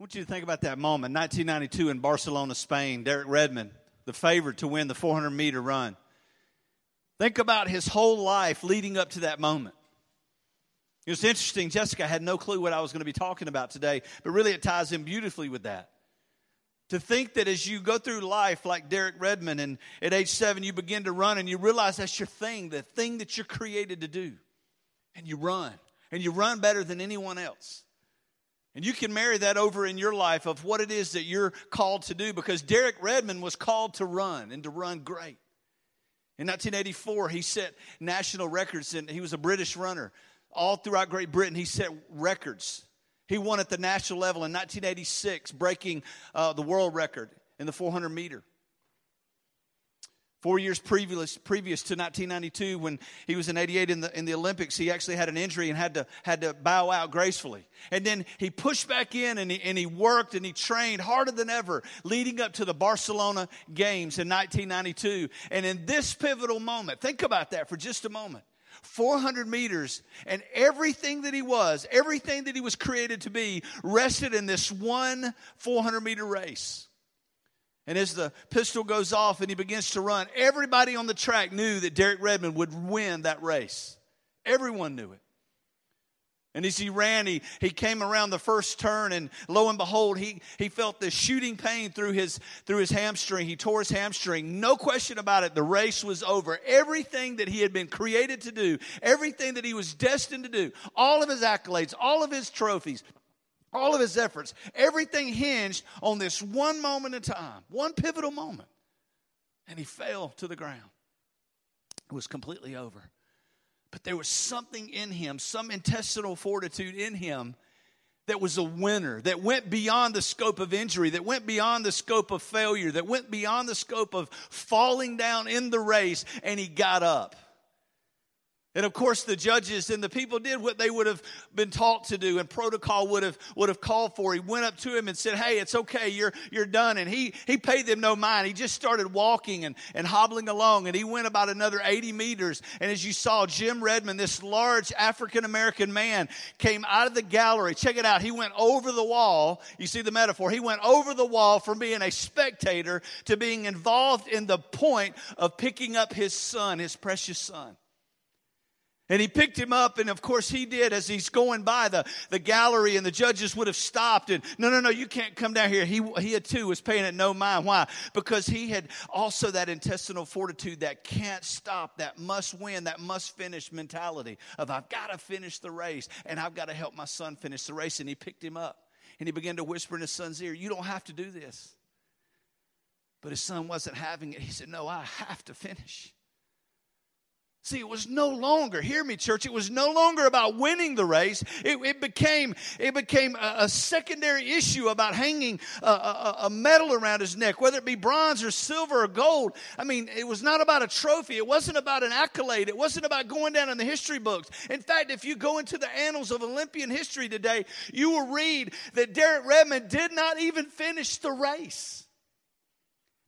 want you to think about that moment 1992 in Barcelona, Spain. Derek Redmond, the favorite to win the 400 meter run. Think about his whole life leading up to that moment. It was interesting. Jessica had no clue what I was going to be talking about today, but really it ties in beautifully with that. To think that as you go through life like Derek Redmond and at age seven you begin to run and you realize that's your thing, the thing that you're created to do. And you run. And you run better than anyone else. And you can marry that over in your life of what it is that you're called to do because Derek Redmond was called to run and to run great. In 1984, he set national records, and he was a British runner. All throughout Great Britain, he set records. He won at the national level in 1986, breaking uh, the world record in the 400 meter. Four years previous, previous to 1992, when he was in 88 in the, in the Olympics, he actually had an injury and had to, had to bow out gracefully. And then he pushed back in and he, and he worked and he trained harder than ever leading up to the Barcelona Games in 1992. And in this pivotal moment, think about that for just a moment. 400 meters and everything that he was, everything that he was created to be, rested in this one 400 meter race. And as the pistol goes off and he begins to run, everybody on the track knew that Derek Redmond would win that race. Everyone knew it. And as he ran, he, he came around the first turn, and lo and behold, he, he felt this shooting pain through his, through his hamstring. He tore his hamstring. No question about it, the race was over. Everything that he had been created to do, everything that he was destined to do, all of his accolades, all of his trophies, all of his efforts, everything hinged on this one moment in time, one pivotal moment. And he fell to the ground. It was completely over. But there was something in him, some intestinal fortitude in him that was a winner, that went beyond the scope of injury, that went beyond the scope of failure, that went beyond the scope of falling down in the race, and he got up. And of course, the judges and the people did what they would have been taught to do and protocol would have, would have called for. He went up to him and said, Hey, it's okay. You're, you're done. And he, he paid them no mind. He just started walking and, and hobbling along and he went about another 80 meters. And as you saw, Jim Redmond, this large African American man came out of the gallery. Check it out. He went over the wall. You see the metaphor. He went over the wall from being a spectator to being involved in the point of picking up his son, his precious son. And he picked him up, and of course he did as he's going by the, the gallery, and the judges would have stopped and, no, no, no, you can't come down here. He, he too was paying it no mind. Why? Because he had also that intestinal fortitude that can't stop, that must win, that must finish mentality of I've got to finish the race, and I've got to help my son finish the race. And he picked him up, and he began to whisper in his son's ear, You don't have to do this. But his son wasn't having it. He said, No, I have to finish. See, it was no longer, hear me, church, it was no longer about winning the race. It, it became, it became a, a, secondary issue about hanging a, a, a, medal around his neck, whether it be bronze or silver or gold. I mean, it was not about a trophy. It wasn't about an accolade. It wasn't about going down in the history books. In fact, if you go into the annals of Olympian history today, you will read that Derek Redmond did not even finish the race.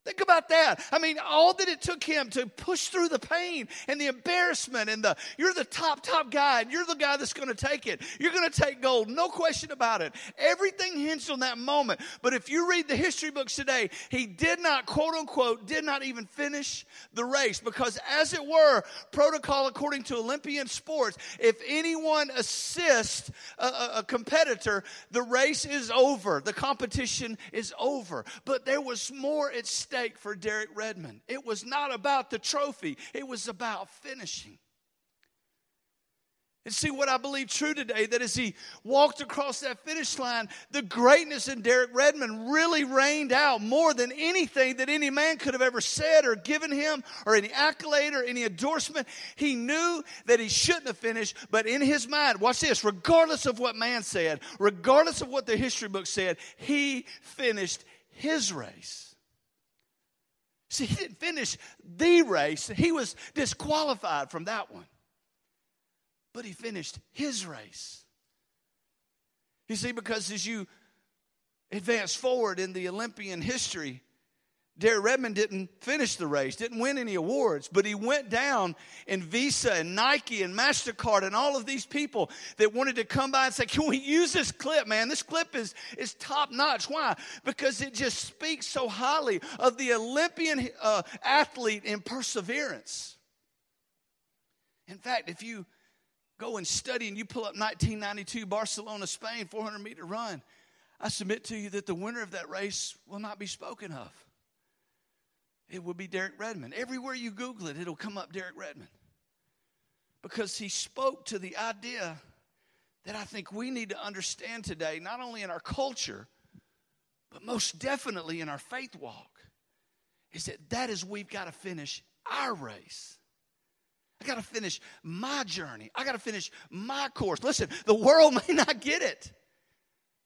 Think about that. I mean, all that it took him to push through the pain and the embarrassment and the, you're the top, top guy and you're the guy that's going to take it. You're going to take gold. No question about it. Everything hinged on that moment. But if you read the history books today, he did not, quote unquote, did not even finish the race because as it were, protocol according to Olympian sports, if anyone assists a, a, a competitor, the race is over. The competition is over. But there was more at stake for Derek Redmond. It was not about the trophy, it was about finishing. And see what I believe true today that as he walked across that finish line, the greatness in Derek Redmond really reigned out more than anything that any man could have ever said or given him or any accolade or any endorsement. He knew that he shouldn't have finished, but in his mind, watch this, regardless of what man said, regardless of what the history book said, he finished his race. See, he didn't finish the race, he was disqualified from that one. But he finished his race. You see, because as you advance forward in the Olympian history, Derek Redmond didn't finish the race, didn't win any awards, but he went down and Visa and Nike and MasterCard and all of these people that wanted to come by and say, Can we use this clip, man? This clip is, is top notch. Why? Because it just speaks so highly of the Olympian uh, athlete in perseverance. In fact, if you go and study and you pull up 1992 Barcelona, Spain 400 meter run, I submit to you that the winner of that race will not be spoken of it would be Derek Redmond. Everywhere you Google it, it'll come up Derek Redmond. Because he spoke to the idea that I think we need to understand today, not only in our culture, but most definitely in our faith walk, is that that is we've got to finish our race. I got to finish my journey. I got to finish my course. Listen, the world may not get it.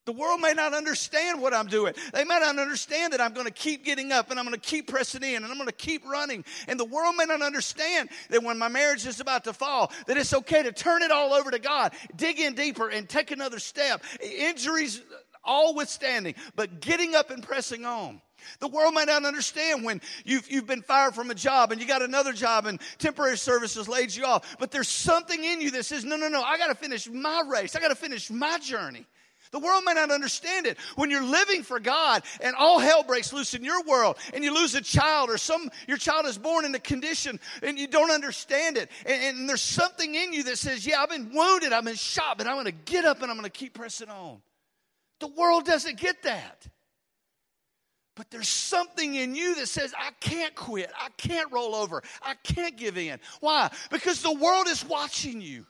The world may not understand what I'm doing. They may not understand that I'm going to keep getting up and I'm going to keep pressing in and I'm going to keep running. And the world may not understand that when my marriage is about to fall, that it's okay to turn it all over to God, dig in deeper and take another step. Injuries all withstanding, but getting up and pressing on. The world may not understand when you've, you've been fired from a job and you got another job and temporary services laid you off. But there's something in you that says, no, no, no, I got to finish my race. I got to finish my journey. The world may not understand it. When you're living for God and all hell breaks loose in your world and you lose a child or some your child is born in a condition and you don't understand it and, and there's something in you that says, yeah, I've been wounded, I've been shot, but I'm going to get up and I'm going to keep pressing on. The world doesn't get that. But there's something in you that says, I can't quit. I can't roll over. I can't give in. Why? Because the world is watching you.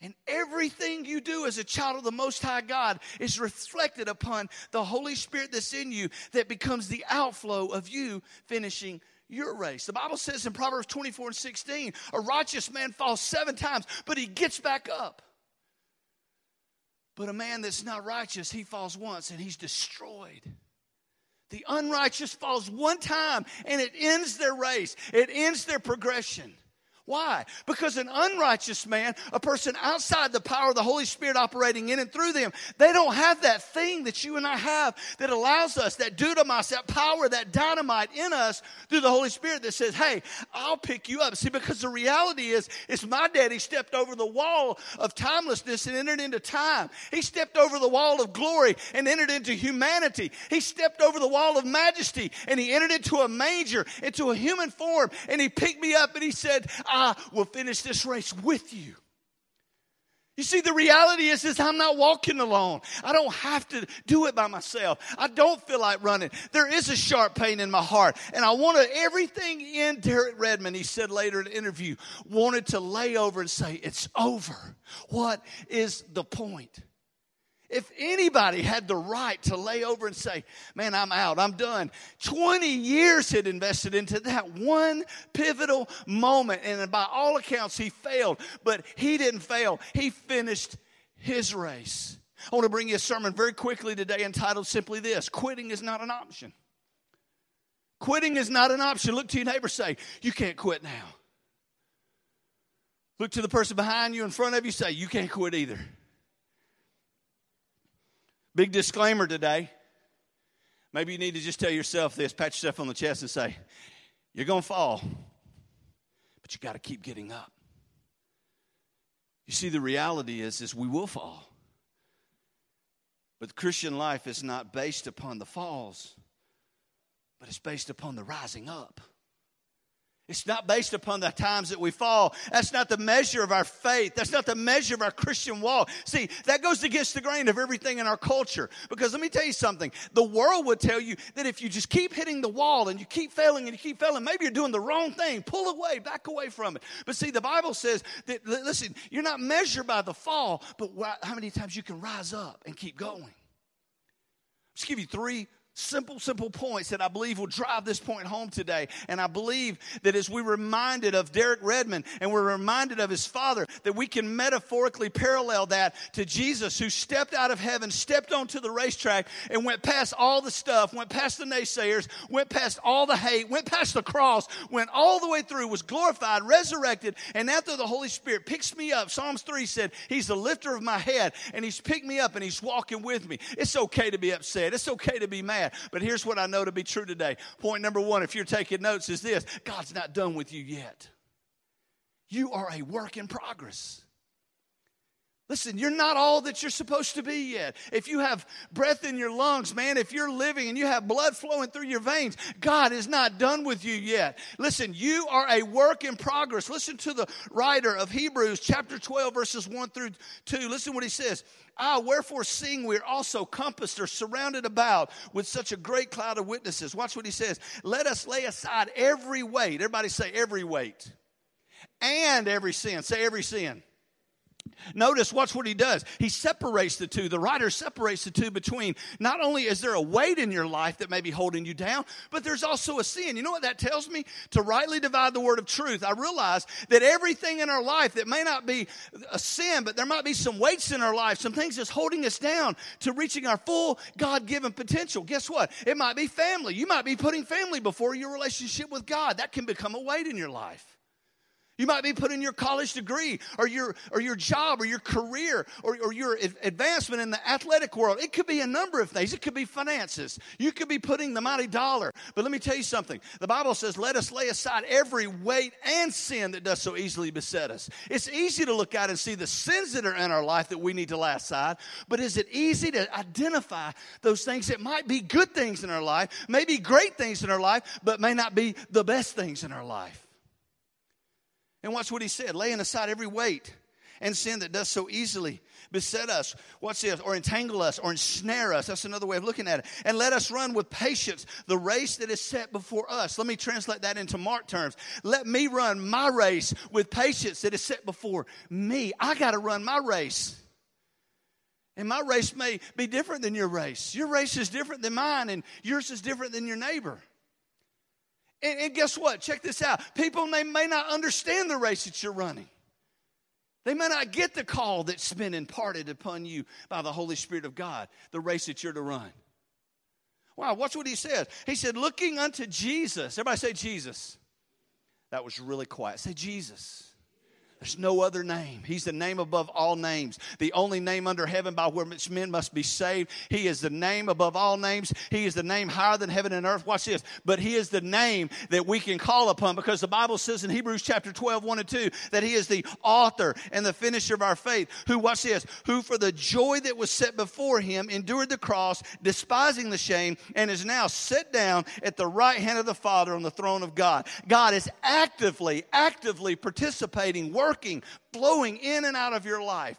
And everything you do as a child of the Most High God is reflected upon the Holy Spirit that's in you that becomes the outflow of you finishing your race. The Bible says in Proverbs 24 and 16, a righteous man falls seven times, but he gets back up. But a man that's not righteous, he falls once and he's destroyed. The unrighteous falls one time and it ends their race, it ends their progression. Why? Because an unrighteous man, a person outside the power of the Holy Spirit operating in and through them, they don't have that thing that you and I have that allows us, that dunamis, that power, that dynamite in us through the Holy Spirit that says, hey, I'll pick you up. See, because the reality is, is my daddy stepped over the wall of timelessness and entered into time. He stepped over the wall of glory and entered into humanity. He stepped over the wall of majesty and he entered into a manger, into a human form, and he picked me up and he said, will finish this race with you. You see, the reality is, is I'm not walking alone. I don't have to do it by myself. I don't feel like running. There is a sharp pain in my heart. And I wanted everything in Derek Redmond, he said later in the interview, wanted to lay over and say, it's over. What is the point? If anybody had the right to lay over and say, Man, I'm out, I'm done, 20 years had invested into that one pivotal moment. And by all accounts, he failed, but he didn't fail. He finished his race. I want to bring you a sermon very quickly today entitled simply this Quitting is not an option. Quitting is not an option. Look to your neighbor, say, You can't quit now. Look to the person behind you, in front of you, say, You can't quit either. Big disclaimer today. Maybe you need to just tell yourself this, pat yourself on the chest and say, You're going to fall, but you got to keep getting up. You see, the reality is, is we will fall. But the Christian life is not based upon the falls, but it's based upon the rising up. It's not based upon the times that we fall. That's not the measure of our faith. That's not the measure of our Christian walk. See, that goes against the grain of everything in our culture. Because let me tell you something. The world would tell you that if you just keep hitting the wall and you keep failing and you keep failing, maybe you're doing the wrong thing. Pull away, back away from it. But see, the Bible says that, listen, you're not measured by the fall, but how many times you can rise up and keep going. Let's give you three simple, simple points that I believe will drive this point home today. And I believe that as we're reminded of Derek Redmond and we're reminded of his father, that we can metaphorically parallel that to Jesus who stepped out of heaven, stepped onto the racetrack and went past all the stuff, went past the naysayers, went past all the hate, went past the cross, went all the way through, was glorified, resurrected, and after the Holy Spirit picks me up. Psalms 3 said, He's the lifter of my head, and He's picked me up and He's walking with me. It's okay to be upset. It's okay to be mad. But here's what I know to be true today. Point number one, if you're taking notes, is this God's not done with you yet. You are a work in progress. Listen, you're not all that you're supposed to be yet. If you have breath in your lungs, man, if you're living and you have blood flowing through your veins, God is not done with you yet. Listen, you are a work in progress. Listen to the writer of Hebrews, chapter 12, verses 1 through 2. Listen what he says. Ah, wherefore, seeing we're also compassed or surrounded about with such a great cloud of witnesses. Watch what he says. Let us lay aside every weight. Everybody say every weight. And every sin. Say every sin Notice watch what he does. He separates the two. The writer separates the two between not only is there a weight in your life that may be holding you down, but there's also a sin. You know what that tells me? To rightly divide the word of truth, I realize that everything in our life that may not be a sin, but there might be some weights in our life, some things that's holding us down to reaching our full God given potential. Guess what? It might be family. You might be putting family before your relationship with God. That can become a weight in your life. You might be putting your college degree or your, or your job or your career or, or your advancement in the athletic world. It could be a number of things. It could be finances. You could be putting the mighty dollar. But let me tell you something. The Bible says, let us lay aside every weight and sin that does so easily beset us. It's easy to look out and see the sins that are in our life that we need to lay aside. But is it easy to identify those things that might be good things in our life, maybe great things in our life, but may not be the best things in our life? And watch what he said laying aside every weight and sin that does so easily beset us. Watch this, or entangle us, or ensnare us. That's another way of looking at it. And let us run with patience the race that is set before us. Let me translate that into Mark terms. Let me run my race with patience that is set before me. I got to run my race. And my race may be different than your race. Your race is different than mine, and yours is different than your neighbor. And, and guess what? Check this out. People they may not understand the race that you're running. They may not get the call that's been imparted upon you by the Holy Spirit of God, the race that you're to run. Wow, watch what he says. He said, looking unto Jesus. Everybody say Jesus. That was really quiet. Say Jesus. There's no other name. He's the name above all names, the only name under heaven by which men must be saved. He is the name above all names. He is the name higher than heaven and earth. Watch this. But He is the name that we can call upon because the Bible says in Hebrews chapter 12, 1 and 2, that He is the author and the finisher of our faith. Who, watch this, who for the joy that was set before Him endured the cross, despising the shame, and is now set down at the right hand of the Father on the throne of God. God is actively, actively participating, working working, flowing in and out of your life.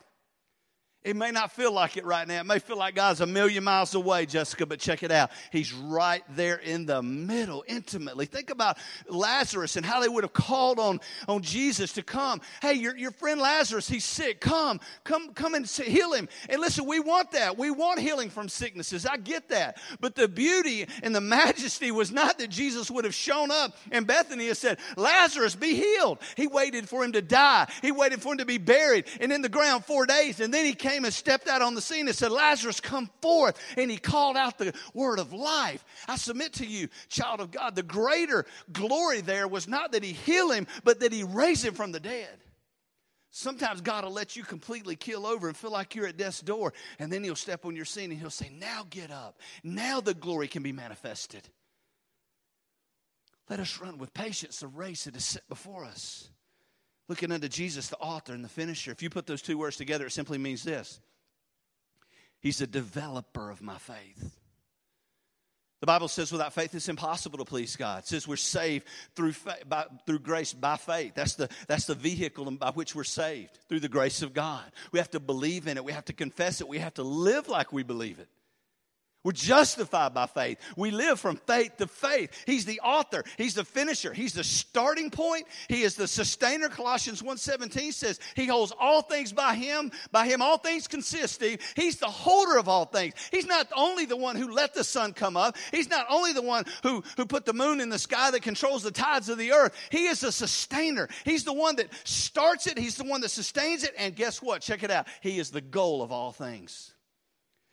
It may not feel like it right now. It may feel like God's a million miles away, Jessica, but check it out. He's right there in the middle, intimately. Think about Lazarus and how they would have called on, on Jesus to come. Hey, your, your friend Lazarus, he's sick. Come, come, come and heal him. And listen, we want that. We want healing from sicknesses. I get that. But the beauty and the majesty was not that Jesus would have shown up in Bethany and said, Lazarus, be healed. He waited for him to die. He waited for him to be buried and in the ground four days. And then he came came and stepped out on the scene and said, Lazarus, come forth. And he called out the word of life. I submit to you, child of God, the greater glory there was not that he healed him, but that he raised him from the dead. Sometimes God will let you completely kill over and feel like you're at death's door, and then He'll step on your scene and He'll say, Now get up. Now the glory can be manifested. Let us run with patience the race that is set before us looking unto Jesus, the author and the finisher. If you put those two words together, it simply means this He's a developer of my faith. The Bible says without faith it's impossible to please God. It says we're saved through, faith, by, through grace by faith. That's the, that's the vehicle by which we're saved, through the grace of God. We have to believe in it. We have to confess it. We have to live like we believe it. We're justified by faith. We live from faith to faith. He's the author. He's the finisher. He's the starting point. He is the sustainer. Colossians 1.17 says he holds all things by him. By him all things consist, Steve. He's the holder of all things. He's not only the one who let the sun come up. He's not only the one who, who put the moon in the sky that controls the tides of the earth. He is the sustainer. He's the one that starts it. He's the one that sustains it. And guess what? Check it out. He is the goal of all things.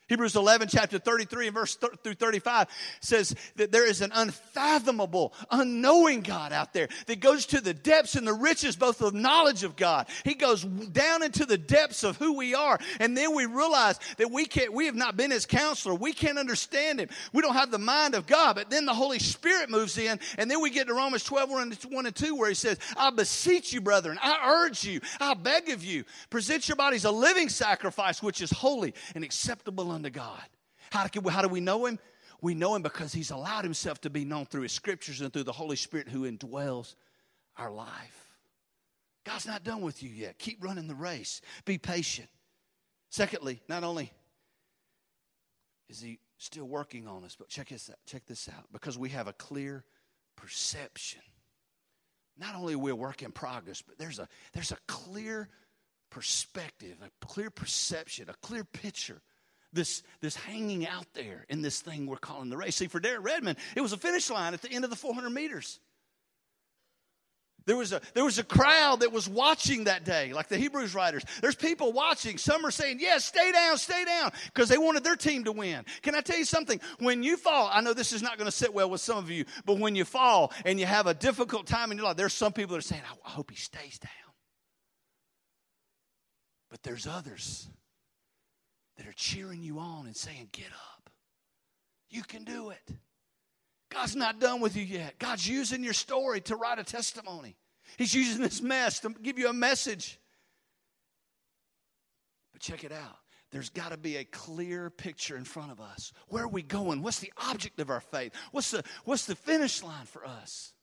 Hebrews 11, chapter 33 and verse th- through 35 says that there is an unfathomable, unknowing God out there that goes to the depths and the riches both of knowledge of God. He goes down into the depths of who we are. And then we realize that we can't, we have not been his counselor. We can't understand him. We don't have the mind of God. But then the Holy Spirit moves in. And then we get to Romans 12, 1 and 2 where he says, I beseech you, brethren, I urge you, I beg of you, present your bodies a living sacrifice, which is holy and acceptable unto God. How do, how do we know Him? We know Him because He's allowed Himself to be known through His scriptures and through the Holy Spirit who indwells our life. God's not done with you yet. Keep running the race. Be patient. Secondly, not only is He still working on us, but check this out. Check this out. Because we have a clear perception. Not only are we a work in progress, but there's a there's a clear perspective, a clear perception, a clear picture this, this hanging out there in this thing we're calling the race. See, for Derek Redmond, it was a finish line at the end of the 400 meters. There was, a, there was a crowd that was watching that day, like the Hebrews writers. There's people watching. Some are saying, Yes, stay down, stay down, because they wanted their team to win. Can I tell you something? When you fall, I know this is not going to sit well with some of you, but when you fall and you have a difficult time in your life, there's some people that are saying, I hope he stays down. But there's others that are cheering you on and saying, Get up. You can do it. God's not done with you yet. God's using your story to write a testimony. He's using this mess to give you a message. But check it out. There's got to be a clear picture in front of us. Where are we going? What's the object of our faith? What's the, what's the finish line for us?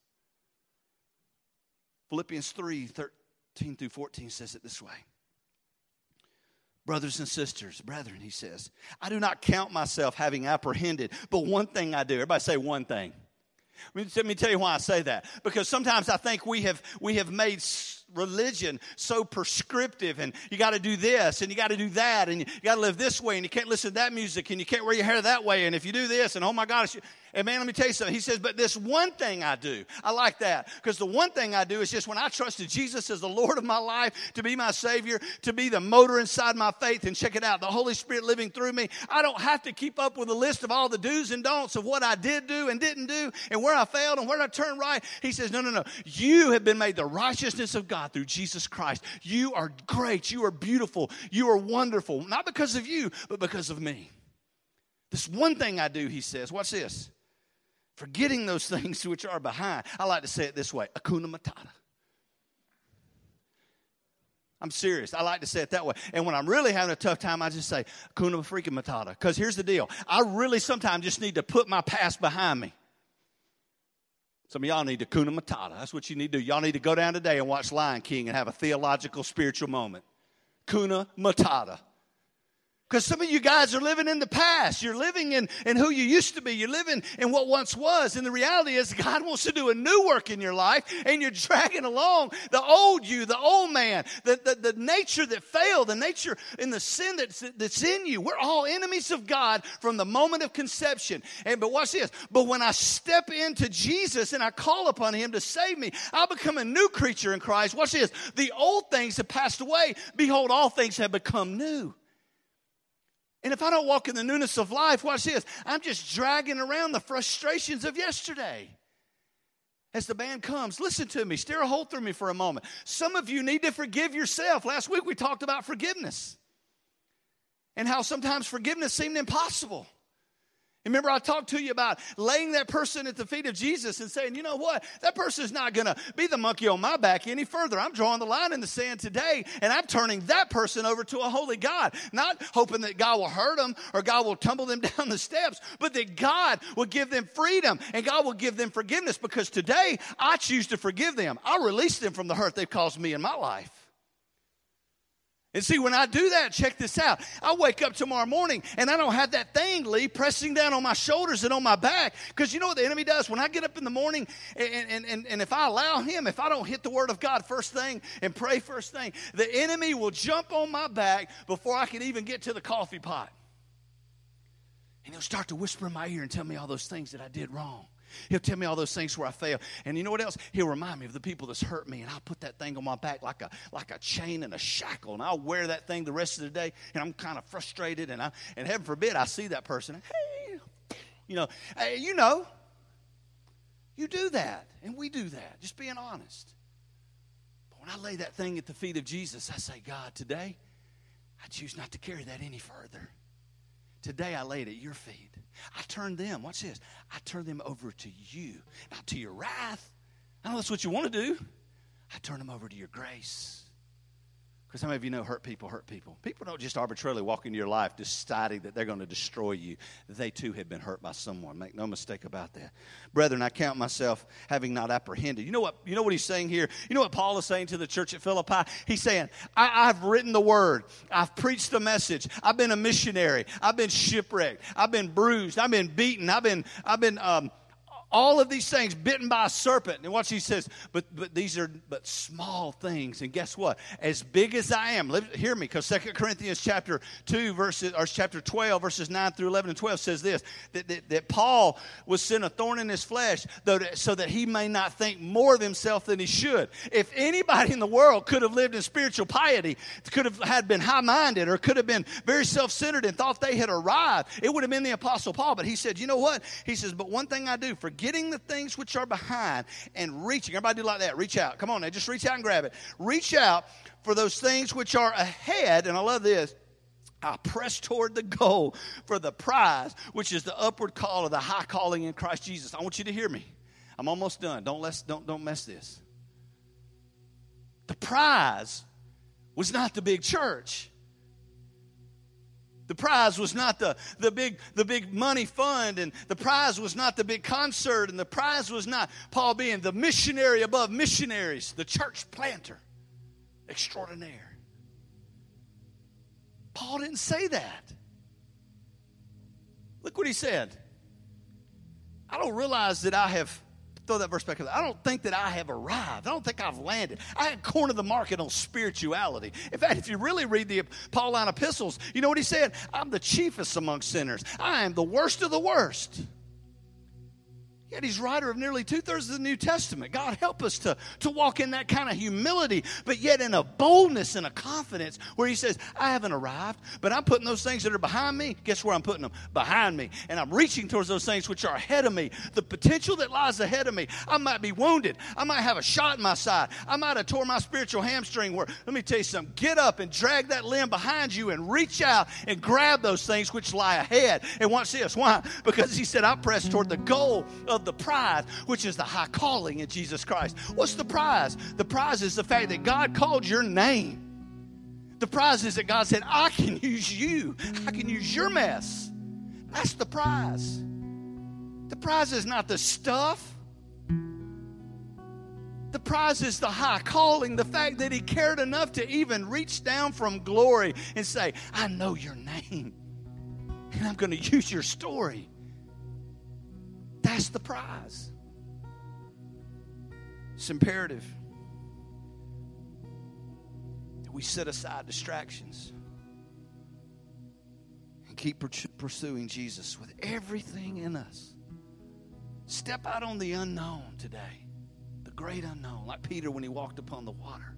Philippians 3 13 through 14 says it this way Brothers and sisters, brethren, he says, I do not count myself having apprehended, but one thing I do. Everybody say one thing. Let me tell you why I say that. Because sometimes I think we have, we have made religion so prescriptive and you got to do this and you got to do that and you got to live this way and you can't listen to that music and you can't wear your hair that way and if you do this and oh my gosh and man let me tell you something. He says but this one thing i do i like that because the one thing i do is just when i trusted jesus as the lord of my life to be my savior to be the motor inside my faith and check it out the holy spirit living through me i don't have to keep up with a list of all the do's and don'ts of what i did do and didn't do and where i failed and where i turned right. He says no no no. You have been made the righteousness of god God through Jesus Christ. You are great. You are beautiful. You are wonderful. Not because of you, but because of me. This one thing I do, he says. Watch this. Forgetting those things which are behind. I like to say it this way Hakuna Matata. I'm serious. I like to say it that way. And when I'm really having a tough time, I just say, Kuna freaking Matata. Because here's the deal. I really sometimes just need to put my past behind me. Some of y'all need to kuna matata. That's what you need to do. Y'all need to go down today and watch Lion King and have a theological, spiritual moment. Kuna matata. Because some of you guys are living in the past. You're living in, in who you used to be. You're living in what once was. And the reality is, God wants to do a new work in your life, and you're dragging along the old you, the old man, the, the, the nature that failed, the nature in the sin that's, that's in you. We're all enemies of God from the moment of conception. And but watch this. But when I step into Jesus and I call upon Him to save me, I become a new creature in Christ. Watch this. The old things have passed away. Behold, all things have become new. And if I don't walk in the newness of life, watch this, I'm just dragging around the frustrations of yesterday. As the band comes, listen to me, steer a hole through me for a moment. Some of you need to forgive yourself. Last week we talked about forgiveness and how sometimes forgiveness seemed impossible. Remember, I talked to you about laying that person at the feet of Jesus and saying, you know what? That person is not going to be the monkey on my back any further. I'm drawing the line in the sand today, and I'm turning that person over to a holy God. Not hoping that God will hurt them or God will tumble them down the steps, but that God will give them freedom and God will give them forgiveness because today I choose to forgive them. I release them from the hurt they've caused me in my life. And see, when I do that, check this out. I wake up tomorrow morning and I don't have that thing, Lee, pressing down on my shoulders and on my back. Because you know what the enemy does? When I get up in the morning and, and, and, if I allow him, if I don't hit the word of God first thing and pray first thing, the enemy will jump on my back before I can even get to the coffee pot. And he'll start to whisper in my ear and tell me all those things that I did wrong. He'll tell me all those things where I fail. And you know what else? He'll remind me of the people that's hurt me. And I'll put that thing on my back like a, like a chain and a shackle. And I'll wear that thing the rest of the day. And I'm kind of frustrated. And, I, and heaven forbid I see that person. Hey, you know, hey, you know, you do that. And we do that. Just being honest. But when I lay that thing at the feet of Jesus, I say, God, today, I choose not to carry that any further. Today I lay it at your feet. I turn them, watch this, I turn them over to you, not to your wrath. I know that's what you want to do. I turn them over to your grace. Because some of you know hurt people hurt people. People don't just arbitrarily walk into your life deciding that they're going to destroy you. They too have been hurt by someone. Make no mistake about that. Brethren, I count myself having not apprehended. You know what, you know what he's saying here? You know what Paul is saying to the church at Philippi? He's saying, I, I've written the word. I've preached the message. I've been a missionary. I've been shipwrecked. I've been bruised. I've been beaten. I've been, I've been, um, all of these things bitten by a serpent. And watch he says but but these are but small things. And guess what? As big as i am hear me because Second corinthians chapter 2 verses or chapter 12 verses 9 through 11 and 12 says this that, that, that paul was sent a thorn in his flesh though so that he may not think more of himself than he should. If anybody in the world could have lived in spiritual piety could have had been high-minded or could have been very self-centered and thought they had arrived it would have been the apostle paul. But he said you know what? He says but one thing i do forgive forgetting the things which are behind and reaching. Everybody do like that. Reach out. Come on now. Just reach out and grab it. Reach out for those things which are ahead. And I love this. I press toward the goal for the prize, which is the upward call of the high calling in Christ Jesus. I want you to hear me. I'm almost done. Don't, let, don't, don't mess this. The prize was not the big church. The prize was not the, the, big, the big money fund, and the prize was not the big concert, and the prize was not Paul being the missionary above missionaries, the church planter extraordinaire. Paul didn't say that. Look what he said. I don't realize that I have throw that verse back up. I don't think that I have arrived. I don't think I've landed. I had cornered the market on spirituality. In fact, if you really read the Pauline epistles, you know what he said? I'm the chiefest among sinners. I am the worst of the worst. Yet he's writer of nearly two thirds of the New Testament. God help us to, to walk in that kind of humility, but yet in a boldness and a confidence where he says, I haven't arrived, but I'm putting those things that are behind me. Guess where I'm putting them? Behind me. And I'm reaching towards those things which are ahead of me. The potential that lies ahead of me. I might be wounded. I might have a shot in my side. I might have tore my spiritual hamstring where, let me tell you something, get up and drag that limb behind you and reach out and grab those things which lie ahead. And watch this. Why? Because he said, I press toward the goal of the prize, which is the high calling in Jesus Christ. What's the prize? The prize is the fact that God called your name. The prize is that God said, I can use you, I can use your mess. That's the prize. The prize is not the stuff. The prize is the high calling, the fact that he cared enough to even reach down from glory and say, I know your name, and I'm going to use your story. That's the prize. It's imperative that we set aside distractions and keep pursuing Jesus with everything in us. Step out on the unknown today, the great unknown, like Peter when he walked upon the water.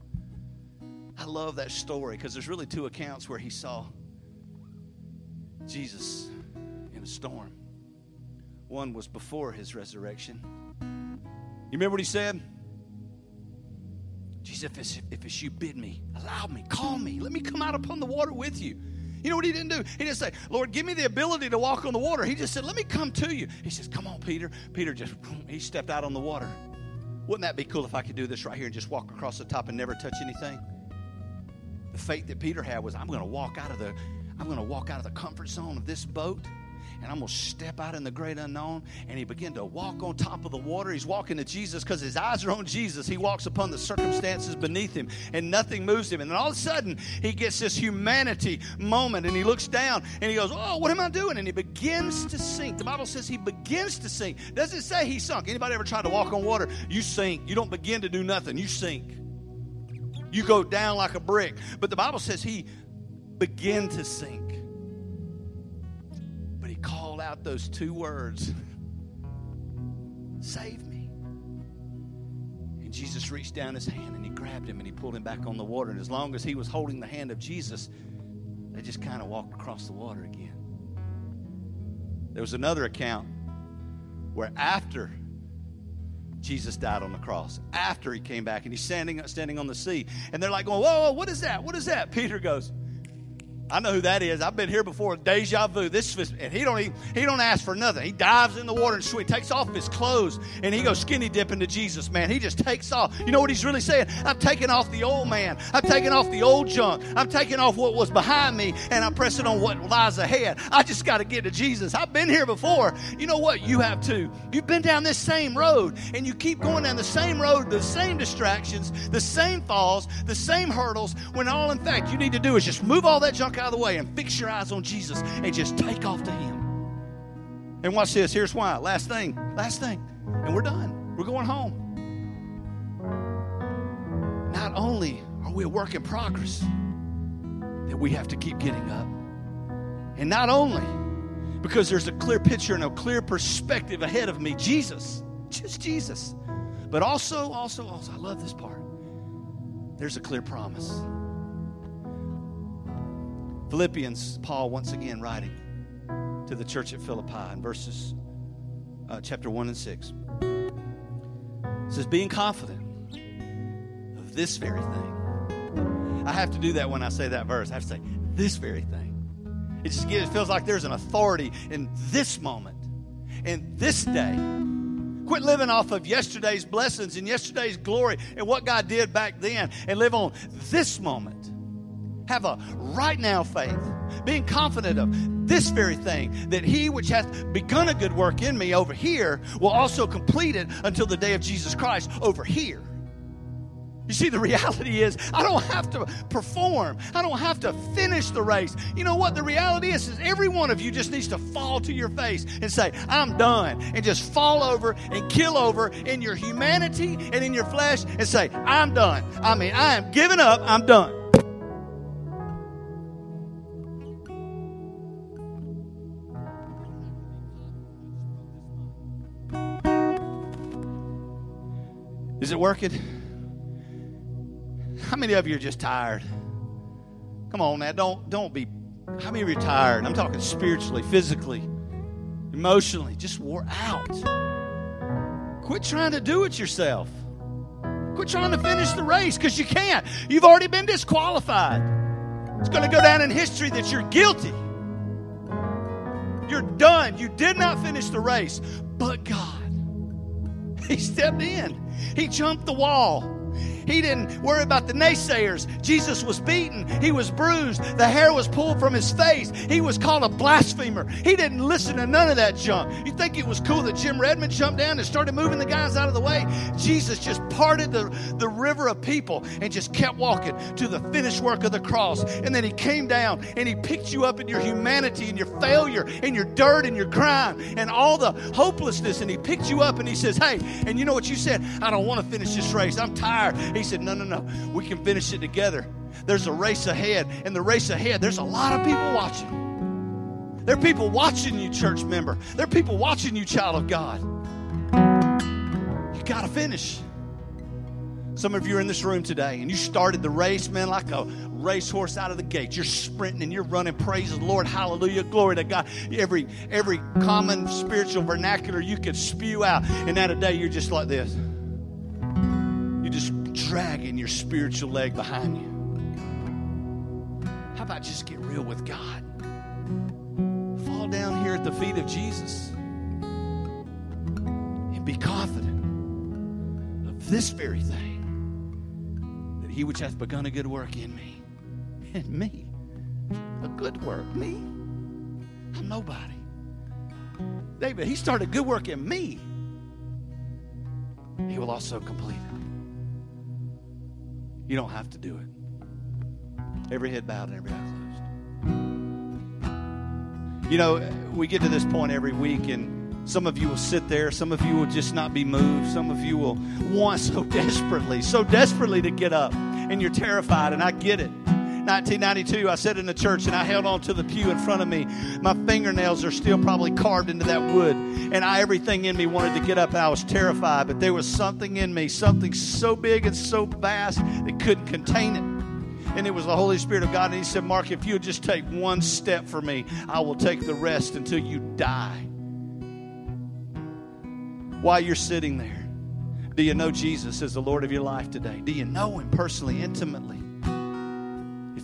I love that story because there's really two accounts where he saw Jesus in a storm. One was before his resurrection. You remember what he said? Jesus, if it's, if it's you, bid me, allow me, call me, let me come out upon the water with you. You know what he didn't do? He didn't say, Lord, give me the ability to walk on the water. He just said, let me come to you. He says, come on, Peter. Peter just, he stepped out on the water. Wouldn't that be cool if I could do this right here and just walk across the top and never touch anything? The faith that Peter had was, I'm going to walk out of the, I'm going to walk out of the comfort zone of this boat and I'm going to step out in the great unknown. And he began to walk on top of the water. He's walking to Jesus because his eyes are on Jesus. He walks upon the circumstances beneath him, and nothing moves him. And then all of a sudden, he gets this humanity moment, and he looks down and he goes, Oh, what am I doing? And he begins to sink. The Bible says he begins to sink. Does it say he sunk? Anybody ever tried to walk on water? You sink. You don't begin to do nothing, you sink. You go down like a brick. But the Bible says he began to sink out those two words Save me. And Jesus reached down his hand and he grabbed him and he pulled him back on the water. And as long as he was holding the hand of Jesus, they just kind of walked across the water again. There was another account where after Jesus died on the cross, after he came back and he's standing, standing on the sea, and they're like going, whoa, whoa, what is that? What is that? Peter goes, I know who that is. I've been here before. Deja vu. This and he don't even, he don't ask for nothing. He dives in the water and sweet takes off his clothes and he goes skinny dipping to Jesus. Man, he just takes off. You know what he's really saying? I'm taking off the old man. I'm taking off the old junk. I'm taking off what was behind me and I'm pressing on what lies ahead. I just got to get to Jesus. I've been here before. You know what? You have too. You've been down this same road and you keep going down the same road, the same distractions, the same falls, the same hurdles. When all in fact you need to do is just move all that junk out of the way and fix your eyes on Jesus and just take off to Him. And watch this. Here's why. Last thing. Last thing. And we're done. We're going home. Not only are we a work in progress, that we have to keep getting up. And not only because there's a clear picture and a clear perspective ahead of me, Jesus, just Jesus. But also, also, also, I love this part. There's a clear promise. Philippians, Paul once again writing to the church at Philippi in verses uh, chapter 1 and 6. says, being confident of this very thing. I have to do that when I say that verse. I have to say, this very thing. It just it feels like there's an authority in this moment, in this day. Quit living off of yesterday's blessings and yesterday's glory and what God did back then and live on this moment have a right now faith, being confident of this very thing, that he which hath begun a good work in me over here will also complete it until the day of Jesus Christ over here. You see, the reality is, I don't have to perform. I don't have to finish the race. You know what? The reality is, is every one of you just needs to fall to your face and say, I'm done. And just fall over and kill over in your humanity and in your flesh and say, I'm done. I mean, I am giving up. I'm done. Is it working? How many of you are just tired? Come on now, don't don't be how many of you are tired? I'm talking spiritually, physically, emotionally, just wore out. Quit trying to do it yourself. Quit trying to finish the race because you can't. You've already been disqualified. It's going to go down in history that you're guilty. You're done. You did not finish the race. He stepped in. He jumped the wall. He didn't worry about the naysayers. Jesus was beaten. He was bruised. The hair was pulled from his face. He was called a blasphemer. He didn't listen to none of that junk. You think it was cool that Jim Redmond jumped down and started moving the guys out of the way? Jesus just parted the, the river of people and just kept walking to the finished work of the cross. And then he came down and he picked you up in your humanity and your failure and your dirt and your crime and all the hopelessness. And he picked you up and he says, Hey, and you know what you said? I don't want to finish this race. I'm tired. He said, No, no, no. We can finish it together. There's a race ahead. And the race ahead, there's a lot of people watching. There are people watching you, church member. There are people watching you, child of God. You got to finish. Some of you are in this room today and you started the race, man, like a racehorse out of the gate. You're sprinting and you're running. Praise the Lord. Hallelujah. Glory to God. Every every common spiritual vernacular you could spew out. And that a day you're just like this. Dragging your spiritual leg behind you. How about just get real with God? Fall down here at the feet of Jesus and be confident of this very thing that He which hath begun a good work in me, in me, a good work, me. I'm nobody. David, He started good work in me. He will also complete it. You don't have to do it. Every head bowed and every eye closed. You know, we get to this point every week, and some of you will sit there. Some of you will just not be moved. Some of you will want so desperately, so desperately to get up, and you're terrified, and I get it. 1992, I sat in the church and I held on to the pew in front of me. My fingernails are still probably carved into that wood. And I, everything in me wanted to get up. I was terrified, but there was something in me, something so big and so vast that couldn't contain it. And it was the Holy Spirit of God. And He said, Mark, if you'll just take one step for me, I will take the rest until you die. While you're sitting there, do you know Jesus as the Lord of your life today? Do you know Him personally, intimately?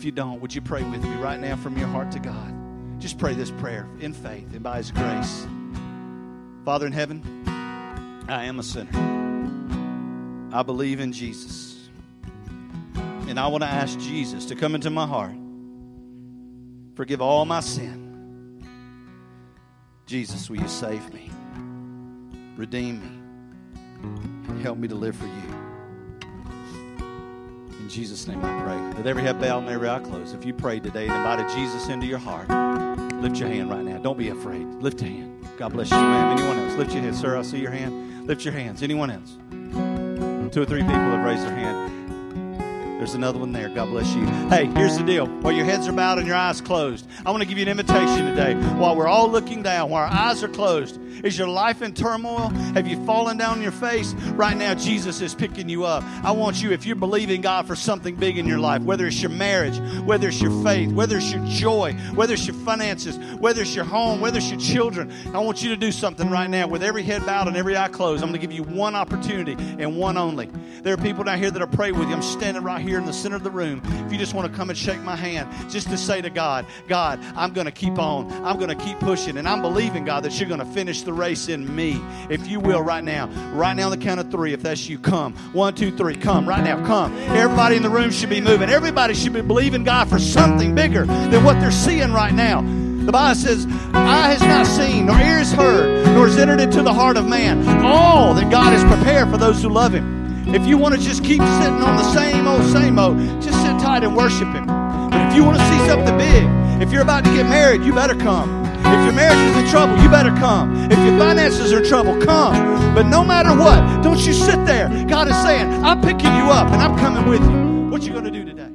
You don't, would you pray with me right now from your heart to God? Just pray this prayer in faith and by His grace. Father in heaven, I am a sinner. I believe in Jesus. And I want to ask Jesus to come into my heart, forgive all my sin. Jesus, will you save me? Redeem me and help me to live for you. Jesus' name I pray. With every head bowed and every eye closed, if you prayed today and invited Jesus into your heart, lift your hand right now. Don't be afraid. Lift your hand. God bless you, ma'am. Anyone else? Lift your hand, sir. I see your hand. Lift your hands. Anyone else? Two or three people have raised their hand. There's another one there. God bless you. Hey, here's the deal. While your heads are bowed and your eyes closed, I want to give you an invitation today. While we're all looking down, while our eyes are closed, is your life in turmoil? Have you fallen down on your face? Right now, Jesus is picking you up. I want you, if you're believing God for something big in your life, whether it's your marriage, whether it's your faith, whether it's your joy, whether it's your finances, whether it's your home, whether it's your children, I want you to do something right now with every head bowed and every eye closed. I'm going to give you one opportunity and one only. There are people down here that are praying with you. I'm standing right here here in the center of the room, if you just want to come and shake my hand, just to say to God, God, I'm going to keep on. I'm going to keep pushing. And I'm believing, God, that you're going to finish the race in me. If you will, right now, right now on the count of three, if that's you, come. One, two, three, come. Right now, come. Everybody in the room should be moving. Everybody should be believing God for something bigger than what they're seeing right now. The Bible says, Eye has not seen, nor ears heard, nor has entered into the heart of man all that God has prepared for those who love him. If you want to just keep sitting on the same old, same old, just sit tight and worship Him. But if you want to see something big, if you're about to get married, you better come. If your marriage is in trouble, you better come. If your finances are in trouble, come. But no matter what, don't you sit there. God is saying, I'm picking you up and I'm coming with you. What you going to do today?